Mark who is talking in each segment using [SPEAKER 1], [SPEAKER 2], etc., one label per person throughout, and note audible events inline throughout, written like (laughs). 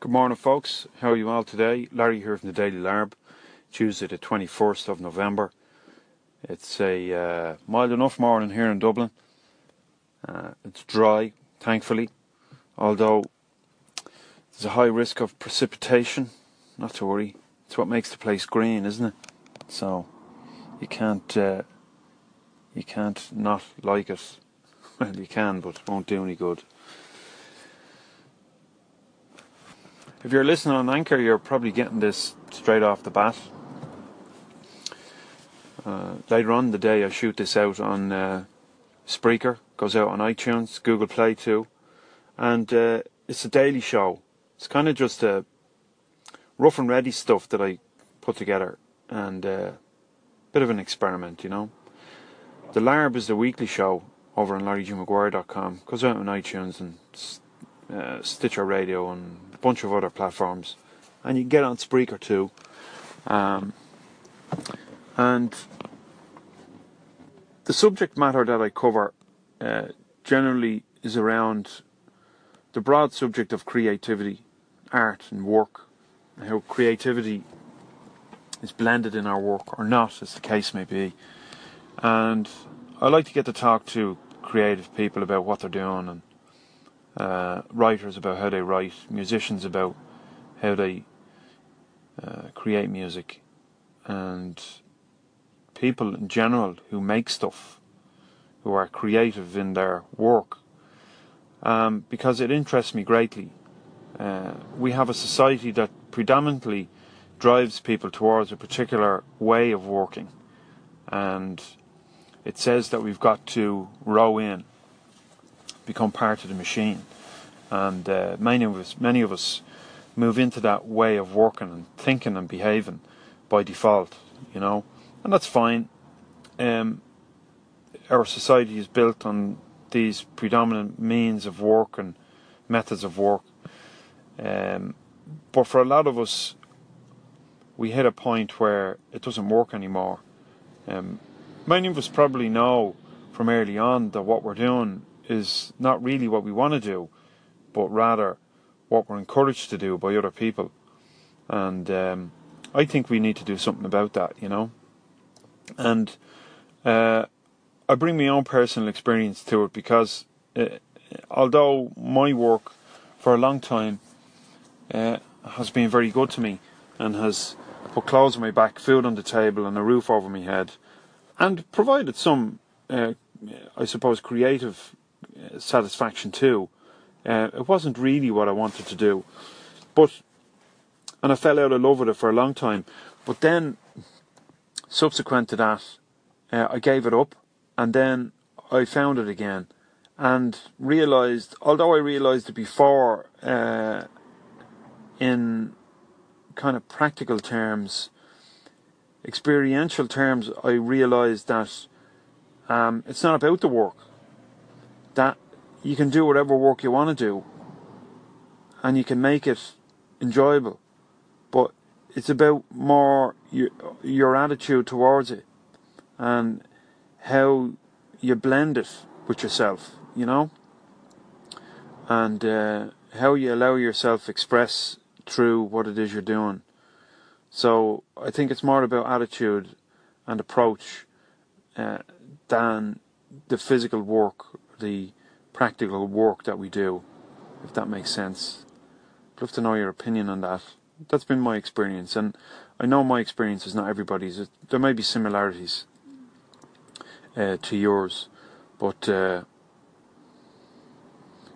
[SPEAKER 1] Good morning, folks. How are you all today? Larry here from the Daily Larb, Tuesday, the 21st of November. It's a uh, mild enough morning here in Dublin. Uh, it's dry, thankfully, although there's a high risk of precipitation. Not to worry, it's what makes the place green, isn't it? So you can't uh, you can't not like it. (laughs) Well, you can, but it won't do any good. If you're listening on Anchor, you're probably getting this straight off the bat. Uh, later on the day, I shoot this out on uh, Spreaker, goes out on iTunes, Google Play too, and uh, it's a daily show. It's kind of just a rough and ready stuff that I put together, and a uh, bit of an experiment, you know. The Larb is the weekly show over on LarryGMaguire.com. Goes out on iTunes and uh, Stitcher Radio and bunch of other platforms, and you can get on Spreaker too. Um, and the subject matter that I cover uh, generally is around the broad subject of creativity, art, and work, and how creativity is blended in our work or not, as the case may be. And I like to get to talk to creative people about what they're doing and uh, writers about how they write, musicians about how they uh, create music, and people in general who make stuff, who are creative in their work, um, because it interests me greatly. Uh, we have a society that predominantly drives people towards a particular way of working, and it says that we've got to row in become part of the machine. And uh, many of us, many of us, move into that way of working and thinking and behaving by default, you know, and that's fine. Um, our society is built on these predominant means of work and methods of work. Um, but for a lot of us, we hit a point where it doesn't work anymore. Um, many of us probably know from early on that what we're doing is not really what we want to do, but rather what we're encouraged to do by other people. And um, I think we need to do something about that, you know. And uh, I bring my own personal experience to it because uh, although my work for a long time uh, has been very good to me and has put clothes on my back, food on the table, and a roof over my head, and provided some, uh, I suppose, creative satisfaction too. Uh, it wasn't really what I wanted to do, but and I fell out of love with it for a long time. But then, subsequent to that, uh, I gave it up, and then I found it again, and realized, although I realized it before, uh, in kind of practical terms, experiential terms, I realized that um, it's not about the work that you can do whatever work you want to do and you can make it enjoyable. But it's about more your, your attitude towards it and how you blend it with yourself, you know, and uh, how you allow yourself express through what it is you're doing. So I think it's more about attitude and approach uh, than the physical work the practical work that we do, if that makes sense. I'd love to know your opinion on that. That's been my experience, and I know my experience is not everybody's. There may be similarities uh, to yours, but uh,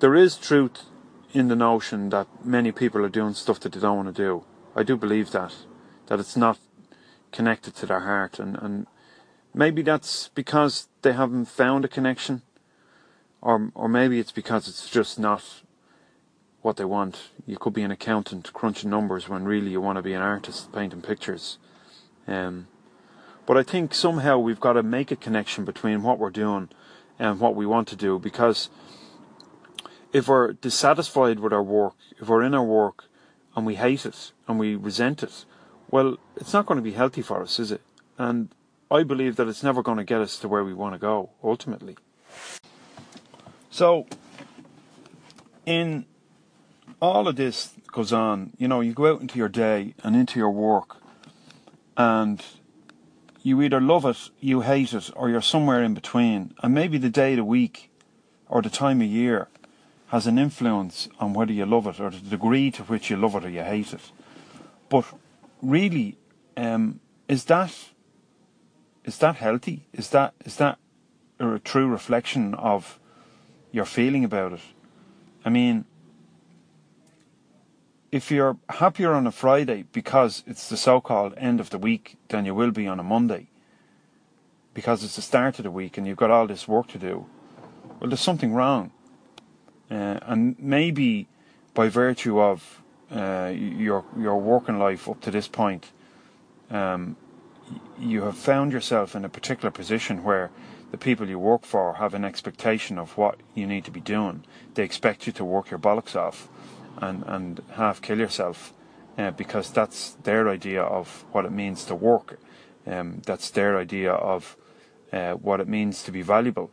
[SPEAKER 1] there is truth in the notion that many people are doing stuff that they don't want to do. I do believe that, that it's not connected to their heart, and, and maybe that's because they haven't found a connection or or maybe it's because it's just not what they want. You could be an accountant crunching numbers when really you want to be an artist painting pictures. Um, but I think somehow we've got to make a connection between what we're doing and what we want to do because if we're dissatisfied with our work, if we're in our work and we hate it and we resent it, well, it's not going to be healthy for us, is it? And I believe that it's never going to get us to where we want to go ultimately. So, in all of this goes on. You know, you go out into your day and into your work, and you either love it, you hate it, or you're somewhere in between. And maybe the day of the week or the time of year has an influence on whether you love it or the degree to which you love it or you hate it. But really, um, is that is that healthy? Is that is that a true reflection of your feeling about it? I mean, if you're happier on a Friday because it's the so-called end of the week than you will be on a Monday, because it's the start of the week and you've got all this work to do, well, there's something wrong. Uh, and maybe by virtue of uh, your your working life up to this point, um, you have found yourself in a particular position where the people you work for have an expectation of what you need to be doing. They expect you to work your bollocks off and, and half kill yourself uh, because that's their idea of what it means to work. Um, that's their idea of uh, what it means to be valuable.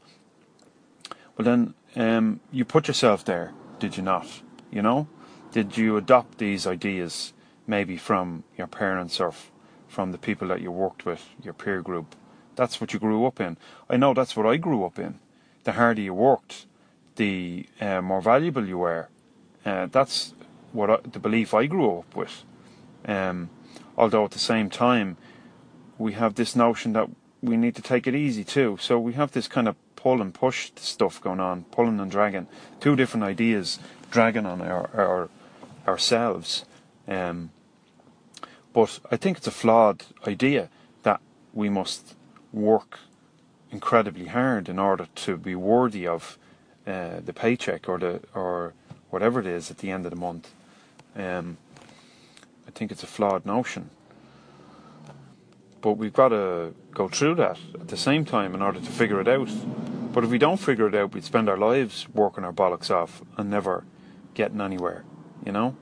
[SPEAKER 1] Well, then um, you put yourself there, did you not? You know, did you adopt these ideas maybe from your parents or f- from the people that you worked with, your peer group? That's what you grew up in. I know that's what I grew up in. The harder you worked, the uh, more valuable you were. Uh, that's what I, the belief I grew up with. Um, although at the same time, we have this notion that we need to take it easy too. So we have this kind of pull and push stuff going on, pulling and dragging, two different ideas dragging on our, our ourselves. Um, but I think it's a flawed idea that we must work incredibly hard in order to be worthy of uh, the paycheck or the or whatever it is at the end of the month. Um, I think it's a flawed notion. But we've got to go through that at the same time in order to figure it out. But if we don't figure it out, we'd spend our lives working our bollocks off and never getting anywhere, you know?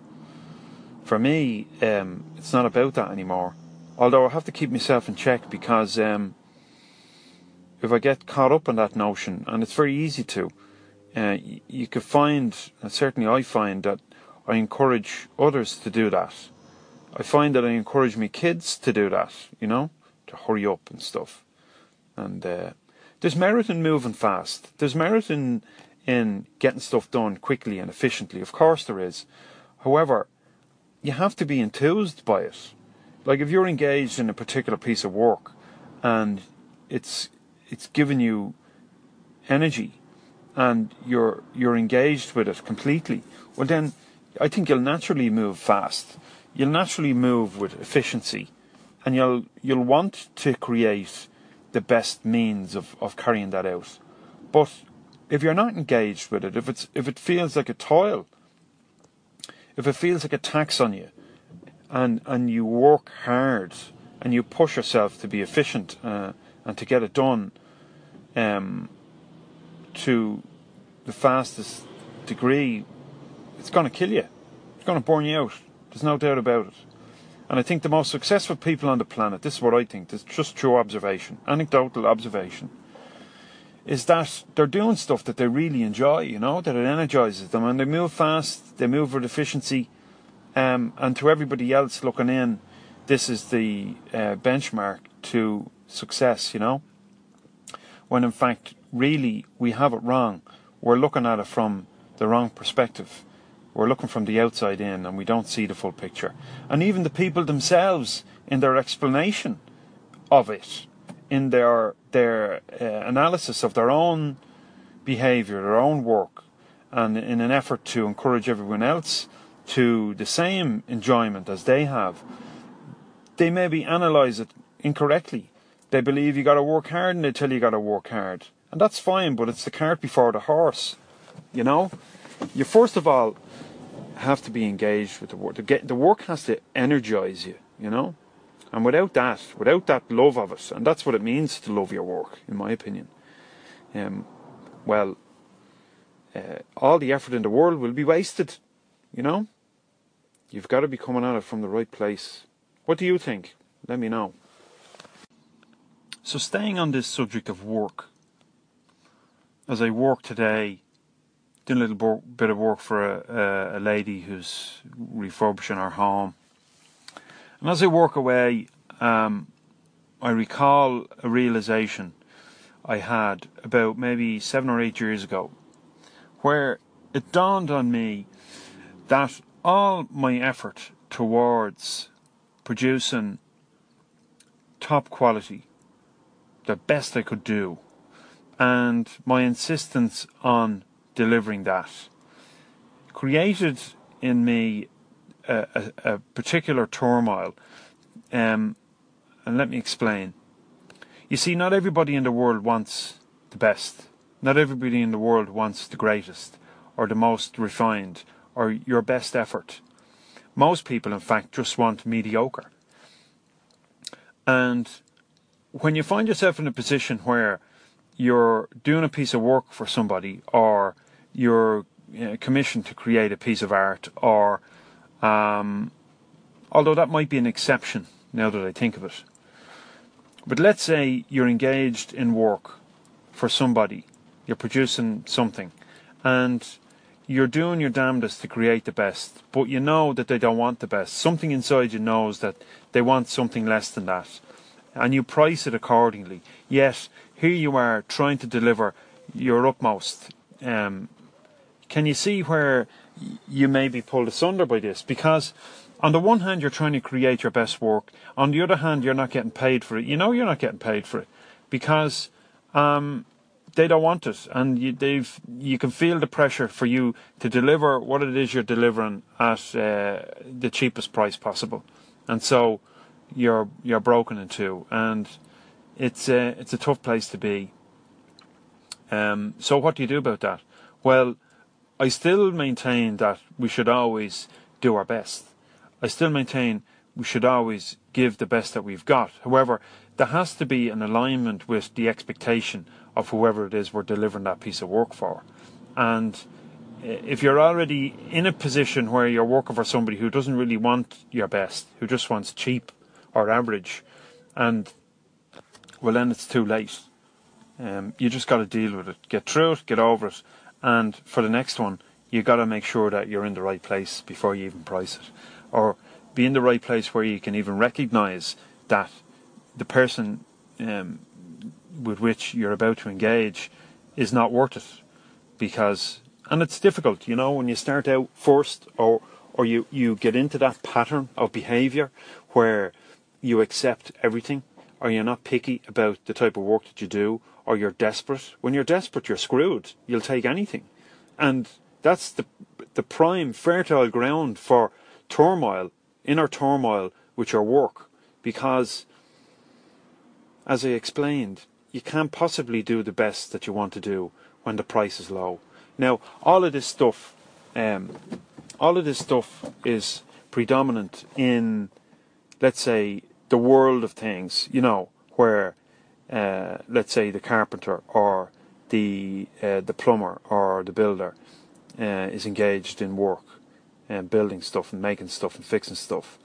[SPEAKER 1] For me, um, it's not about that anymore. Although I have to keep myself in check because um, if I get caught up in that notion, and it's very easy to, uh, you, could find, certainly I find that I encourage others to do that. I find that I encourage my kids to do that, you know, to hurry up and stuff. And uh, there's merit in moving fast. There's merit in in getting stuff done quickly and efficiently. Of course there is. However, you have to be enthused by it. Like if you're engaged in a particular piece of work and it's it's giving you energy and you're you're engaged with it completely, well then I think you'll naturally move fast. You'll naturally move with efficiency and you'll you'll want to create the best means of, of carrying that out. But if you're not engaged with it, if it's if it feels like a toil, if it feels like a tax on you, and and you work hard and you push yourself to be efficient uh, and to get it done, um, to the fastest degree, it's going to kill you. It's going to burn you out. There's no doubt about it. And I think the most successful people on the planet, this is what I think, this is just true observation, anecdotal observation, is that they're doing stuff that they really enjoy, you know, that it energizes them and they move fast, they move with efficiency, um, and to everybody else looking in, this is the uh, benchmark to success, you know. When in fact, really, we have it wrong. We're looking at it from the wrong perspective. We're looking from the outside in and we don't see the full picture. And even the people themselves, in their explanation of it, in their, their uh, analysis of their own behaviour, their own work, and in an effort to encourage everyone else to the same enjoyment as they have, they maybe analyse it incorrectly. They believe you got to work hard and they tell you got to work hard. And that's fine, but it's the cart before the horse. You know? You first of all have to be engaged with the work. The, work has to energize you, you know? And without that, without that love of it, and that's what it means to love your work, in my opinion, um, well, uh, all the effort in the world will be wasted, you know? You've got to be coming at it from the right place. What do you think? Let me know. So, staying on this subject of work, as I work today doing a little bit of work for a, a, a lady who's refurbishing her home. And as I work away, um, I recall a realization I had about maybe seven or eight years ago, where it dawned on me that all my effort towards producing top quality, the best I could do, and my insistence on delivering that created in me a, a, a particular turmoil. Um, and let me explain. You see, not everybody in the world wants the best. Not everybody in the world wants the greatest, or the most refined, or your best effort. Most people, in fact, just want mediocre. And when you find yourself in a position where you're doing a piece of work for somebody, or you're uh, commissioned to create a piece of art, or um, although that might be an exception now that I think of it. But let's say you're engaged in work for somebody, you're producing something, and you're doing your damnedest to create the best, but you know that they don't want the best. Something inside you knows that they want something less than that, and you price it accordingly. Yet here you are trying to deliver your utmost. Um, can you see where you may be pulled asunder by this? Because on the one hand, you're trying to create your best work. On the other hand, you're not getting paid for it. You know you're not getting paid for it because um, they don't want it, and you, they've you can feel the pressure for you to deliver what it is you're delivering at uh, the cheapest price possible, and so you're you're broken in two, and it's a it's a tough place to be. Um, so what do you do about that? Well, I still maintain that we should always do our best. I still maintain we should always give the best that we've got. However, there has to be an alignment with the expectation of whoever it is we're delivering that piece of work for. And if you're already in a position where you're working for somebody who doesn't really want your best, who just wants cheap or average, and well, then it's too late. Um, you just got to deal with it, get through it, get over it, and for the next one, you got to make sure that you're in the right place before you even price it, or be in the right place where you can even recognise that the person um, with which you're about to engage is not worth it. Because and it's difficult you know when you start out first or or you you get into that pattern of behavior where you accept everything? Or you're not picky about the type of work that you do? Or you're desperate? When you're desperate you're screwed. You'll take anything. And that's the the prime fertile ground for turmoil inner turmoil with your work. Because as I explained you can't possibly do the best that you want to do when the price is low. Now, all of this stuff, um, all of this stuff is predominant in, let's say, the world of things. You know, where, uh, let's say, the carpenter or the uh, the plumber or the builder uh, is engaged in work and building stuff and making stuff and fixing stuff.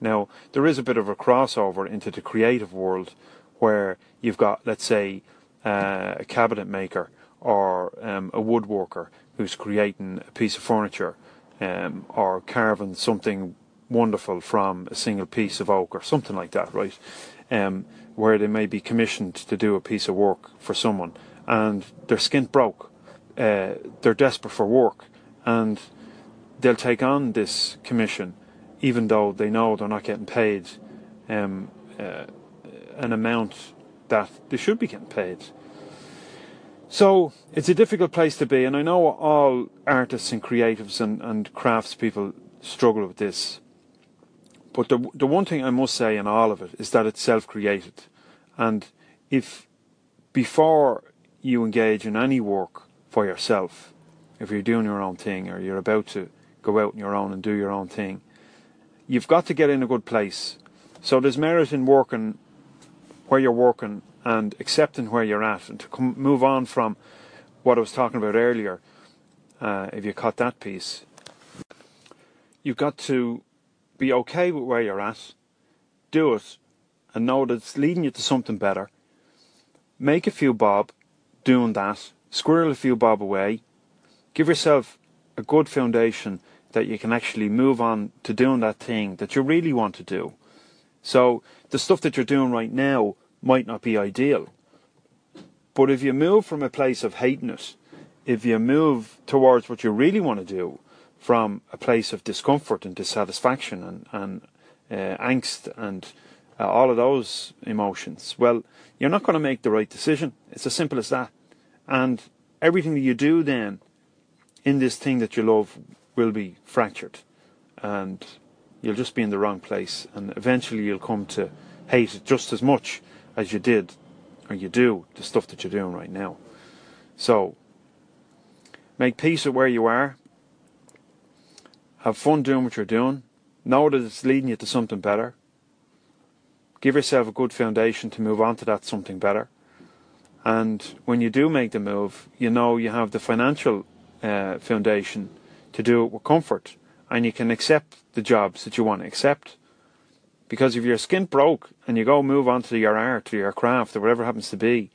[SPEAKER 1] Now, there is a bit of a crossover into the creative world where you've got, let's say, uh, a cabinet maker or um, a woodworker who's creating a piece of furniture um, or carving something wonderful from a single piece of oak or something like that, right? Um, where they may be commissioned to do a piece of work for someone and they're skint broke. Uh, they're desperate for work and they'll take on this commission even though they know they're not getting paid um, uh, an amount that they should be getting paid. So it's a difficult place to be, and I know all artists and creatives and, and craftspeople struggle with this. But the the one thing I must say in all of it is that it's self created. And if before you engage in any work for yourself, if you're doing your own thing or you're about to go out on your own and do your own thing, you've got to get in a good place. So there's merit in working where you're working and accepting where you're at and to come, move on from what I was talking about earlier. Uh, if you caught that piece, you've got to be okay with where you're at, do it, and know that it's leading you to something better. Make a few bob doing that, squirrel a few bob away, give yourself a good foundation that you can actually move on to doing that thing that you really want to do. So the stuff that you're doing right now might not be ideal. But if you move from a place of hating it, if you move towards what you really want to do from a place of discomfort and dissatisfaction and, and uh, angst and uh, all of those emotions, well, you're not going to make the right decision. It's as simple as that. And everything that you do then in this thing that you love will be fractured. And you'll just be in the wrong place. And eventually you'll come to hate it just as much as you did or you do the stuff that you're doing right now. So, make peace with where you are. Have fun doing what you're doing. Know that it's leading you to something better give yourself a good foundation to move on to that something better. And when you do make the move, you know you have the financial uh, foundation to do it with comfort, and you can accept the jobs that you want to accept. Because if you're skin broke and you go move on to your art or your craft or whatever happens to be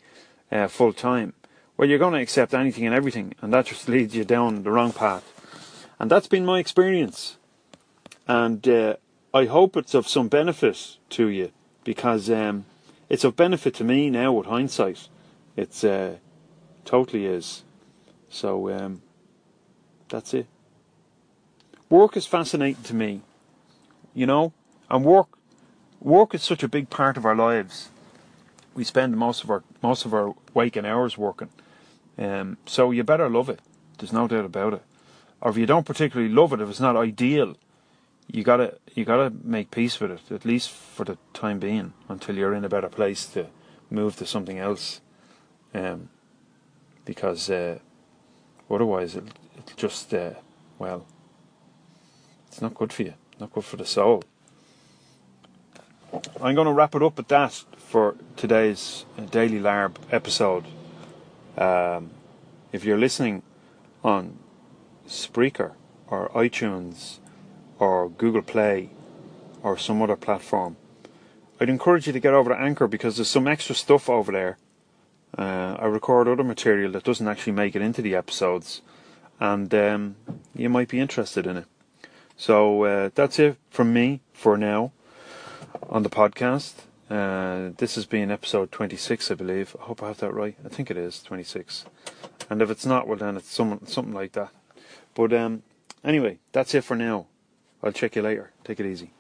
[SPEAKER 1] uh, full time, well, you're going to accept anything and everything, and that just leads you down the wrong path. And that's been my experience. And uh, I hope it's of some benefit to you because um, it's of benefit to me now with hindsight. It's uh, totally is. So um, that's it. Work is fascinating to me, you know, and work work is such a big part of our lives. We spend most of our most of our waking hours working, um, so you better love it. There's no doubt about it. Or if you don't particularly love it, if it's not ideal, you gotta you gotta make peace with it at least for the time being until you're in a better place to move to something else, um, because uh, otherwise it it just uh, well it's not good for you, not good for the soul. I'm going to wrap it up at that for today's Daily Larb episode. Um, if you're listening on Spreaker or iTunes or Google Play or some other platform, I'd encourage you to get over to Anchor because there's some extra stuff over there. Uh, I record other material that doesn't actually make it into the episodes, and um, you might be interested in it. So uh, that's it from me for now on the podcast. Uh, this has been episode 26, I believe. I hope I have that right. I think it is 26. And if it's not, well, then it's some, something like that. But um, anyway, that's it for now. I'll check you later. Take it easy.